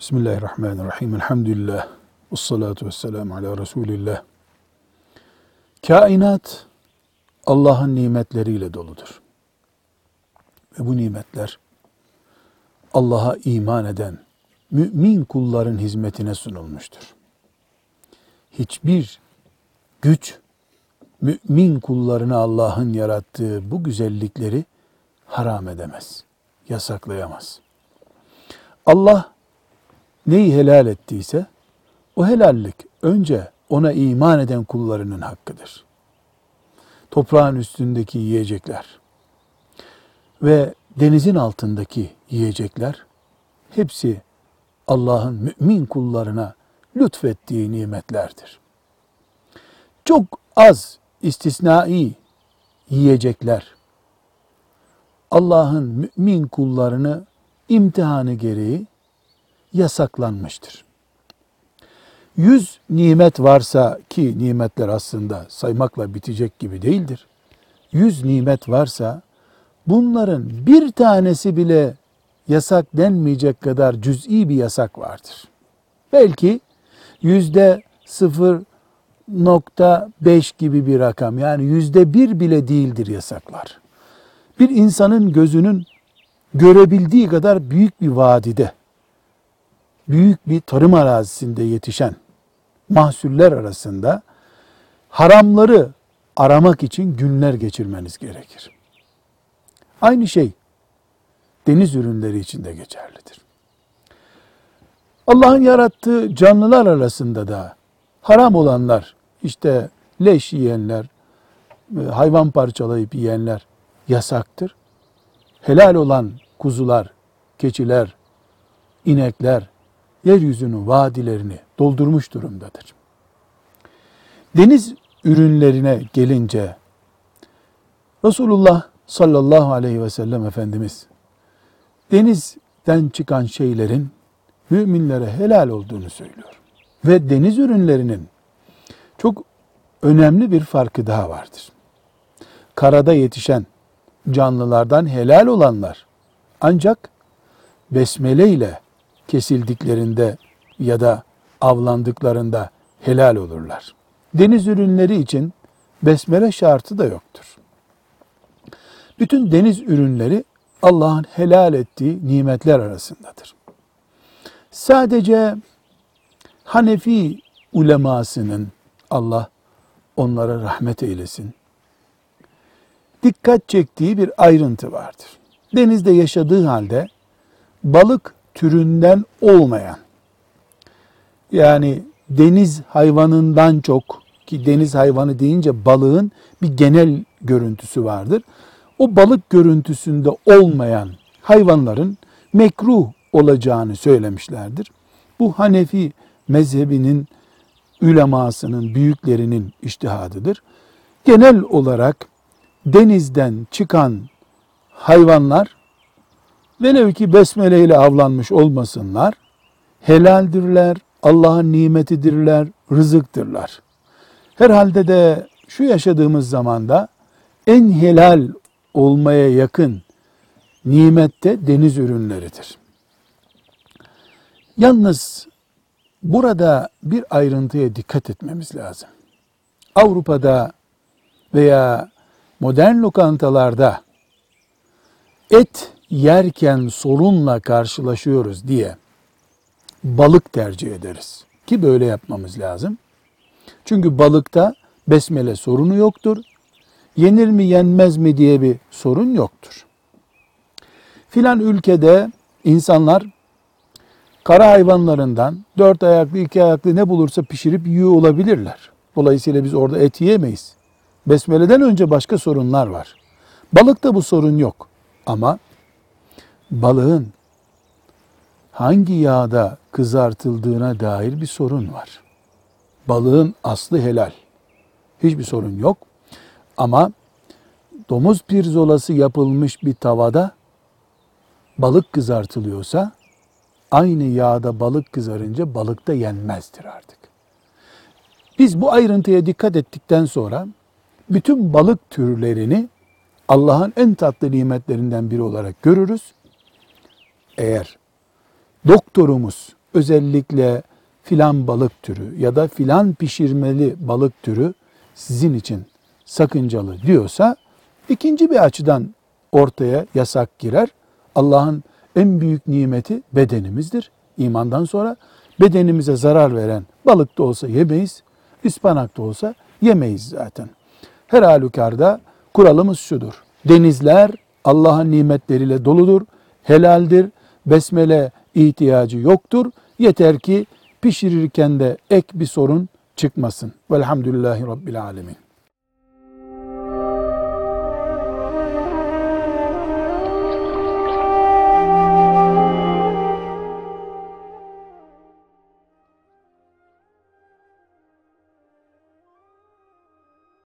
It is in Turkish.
Bismillahirrahmanirrahim. Elhamdülillah. Ve salatu ve selamu ala Resulillah. Kainat Allah'ın nimetleriyle doludur. Ve bu nimetler Allah'a iman eden mümin kulların hizmetine sunulmuştur. Hiçbir güç mümin kullarına Allah'ın yarattığı bu güzellikleri haram edemez, yasaklayamaz. Allah neyi helal ettiyse o helallik önce ona iman eden kullarının hakkıdır. Toprağın üstündeki yiyecekler ve denizin altındaki yiyecekler hepsi Allah'ın mümin kullarına lütfettiği nimetlerdir. Çok az istisnai yiyecekler Allah'ın mümin kullarını imtihanı gereği yasaklanmıştır. Yüz nimet varsa ki nimetler aslında saymakla bitecek gibi değildir. Yüz nimet varsa bunların bir tanesi bile yasak denmeyecek kadar cüz'i bir yasak vardır. Belki yüzde 0.5 gibi bir rakam yani yüzde bir bile değildir yasaklar. Bir insanın gözünün görebildiği kadar büyük bir vadide büyük bir tarım arazisinde yetişen mahsuller arasında haramları aramak için günler geçirmeniz gerekir. Aynı şey deniz ürünleri için de geçerlidir. Allah'ın yarattığı canlılar arasında da haram olanlar, işte leş yiyenler, e, hayvan parçalayıp yiyenler yasaktır. Helal olan kuzular, keçiler, inekler, yeryüzünün vadilerini doldurmuş durumdadır. Deniz ürünlerine gelince Resulullah sallallahu aleyhi ve sellem Efendimiz denizden çıkan şeylerin müminlere helal olduğunu söylüyor. Ve deniz ürünlerinin çok önemli bir farkı daha vardır. Karada yetişen canlılardan helal olanlar ancak besmele ile kesildiklerinde ya da avlandıklarında helal olurlar. Deniz ürünleri için besmele şartı da yoktur. Bütün deniz ürünleri Allah'ın helal ettiği nimetler arasındadır. Sadece Hanefi ulemasının Allah onlara rahmet eylesin. Dikkat çektiği bir ayrıntı vardır. Denizde yaşadığı halde balık türünden olmayan yani deniz hayvanından çok ki deniz hayvanı deyince balığın bir genel görüntüsü vardır. O balık görüntüsünde olmayan hayvanların mekruh olacağını söylemişlerdir. Bu Hanefi mezhebinin ülemasının, büyüklerinin iştihadıdır. Genel olarak denizden çıkan hayvanlar velev ki besmele ile avlanmış olmasınlar, helaldirler, Allah'ın nimetidirler, rızıktırlar. Herhalde de şu yaşadığımız zamanda en helal olmaya yakın nimette deniz ürünleridir. Yalnız burada bir ayrıntıya dikkat etmemiz lazım. Avrupa'da veya modern lokantalarda et yerken sorunla karşılaşıyoruz diye balık tercih ederiz. Ki böyle yapmamız lazım. Çünkü balıkta besmele sorunu yoktur. Yenir mi yenmez mi diye bir sorun yoktur. Filan ülkede insanlar kara hayvanlarından dört ayaklı iki ayaklı ne bulursa pişirip yiyor olabilirler. Dolayısıyla biz orada et yiyemeyiz. Besmele'den önce başka sorunlar var. Balıkta bu sorun yok. Ama balığın hangi yağda kızartıldığına dair bir sorun var. Balığın aslı helal. Hiçbir sorun yok. Ama domuz pirzolası yapılmış bir tavada balık kızartılıyorsa aynı yağda balık kızarınca balık da yenmezdir artık. Biz bu ayrıntıya dikkat ettikten sonra bütün balık türlerini Allah'ın en tatlı nimetlerinden biri olarak görürüz. Eğer doktorumuz özellikle filan balık türü ya da filan pişirmeli balık türü sizin için sakıncalı diyorsa ikinci bir açıdan ortaya yasak girer. Allah'ın en büyük nimeti bedenimizdir. İmandan sonra bedenimize zarar veren balık da olsa yemeyiz, ıspanak da olsa yemeyiz zaten. Her halükarda kuralımız şudur. Denizler Allah'ın nimetleriyle doludur, helaldir, besmele ihtiyacı yoktur. Yeter ki pişirirken de ek bir sorun çıkmasın. Velhamdülillahi Rabbil Alemin.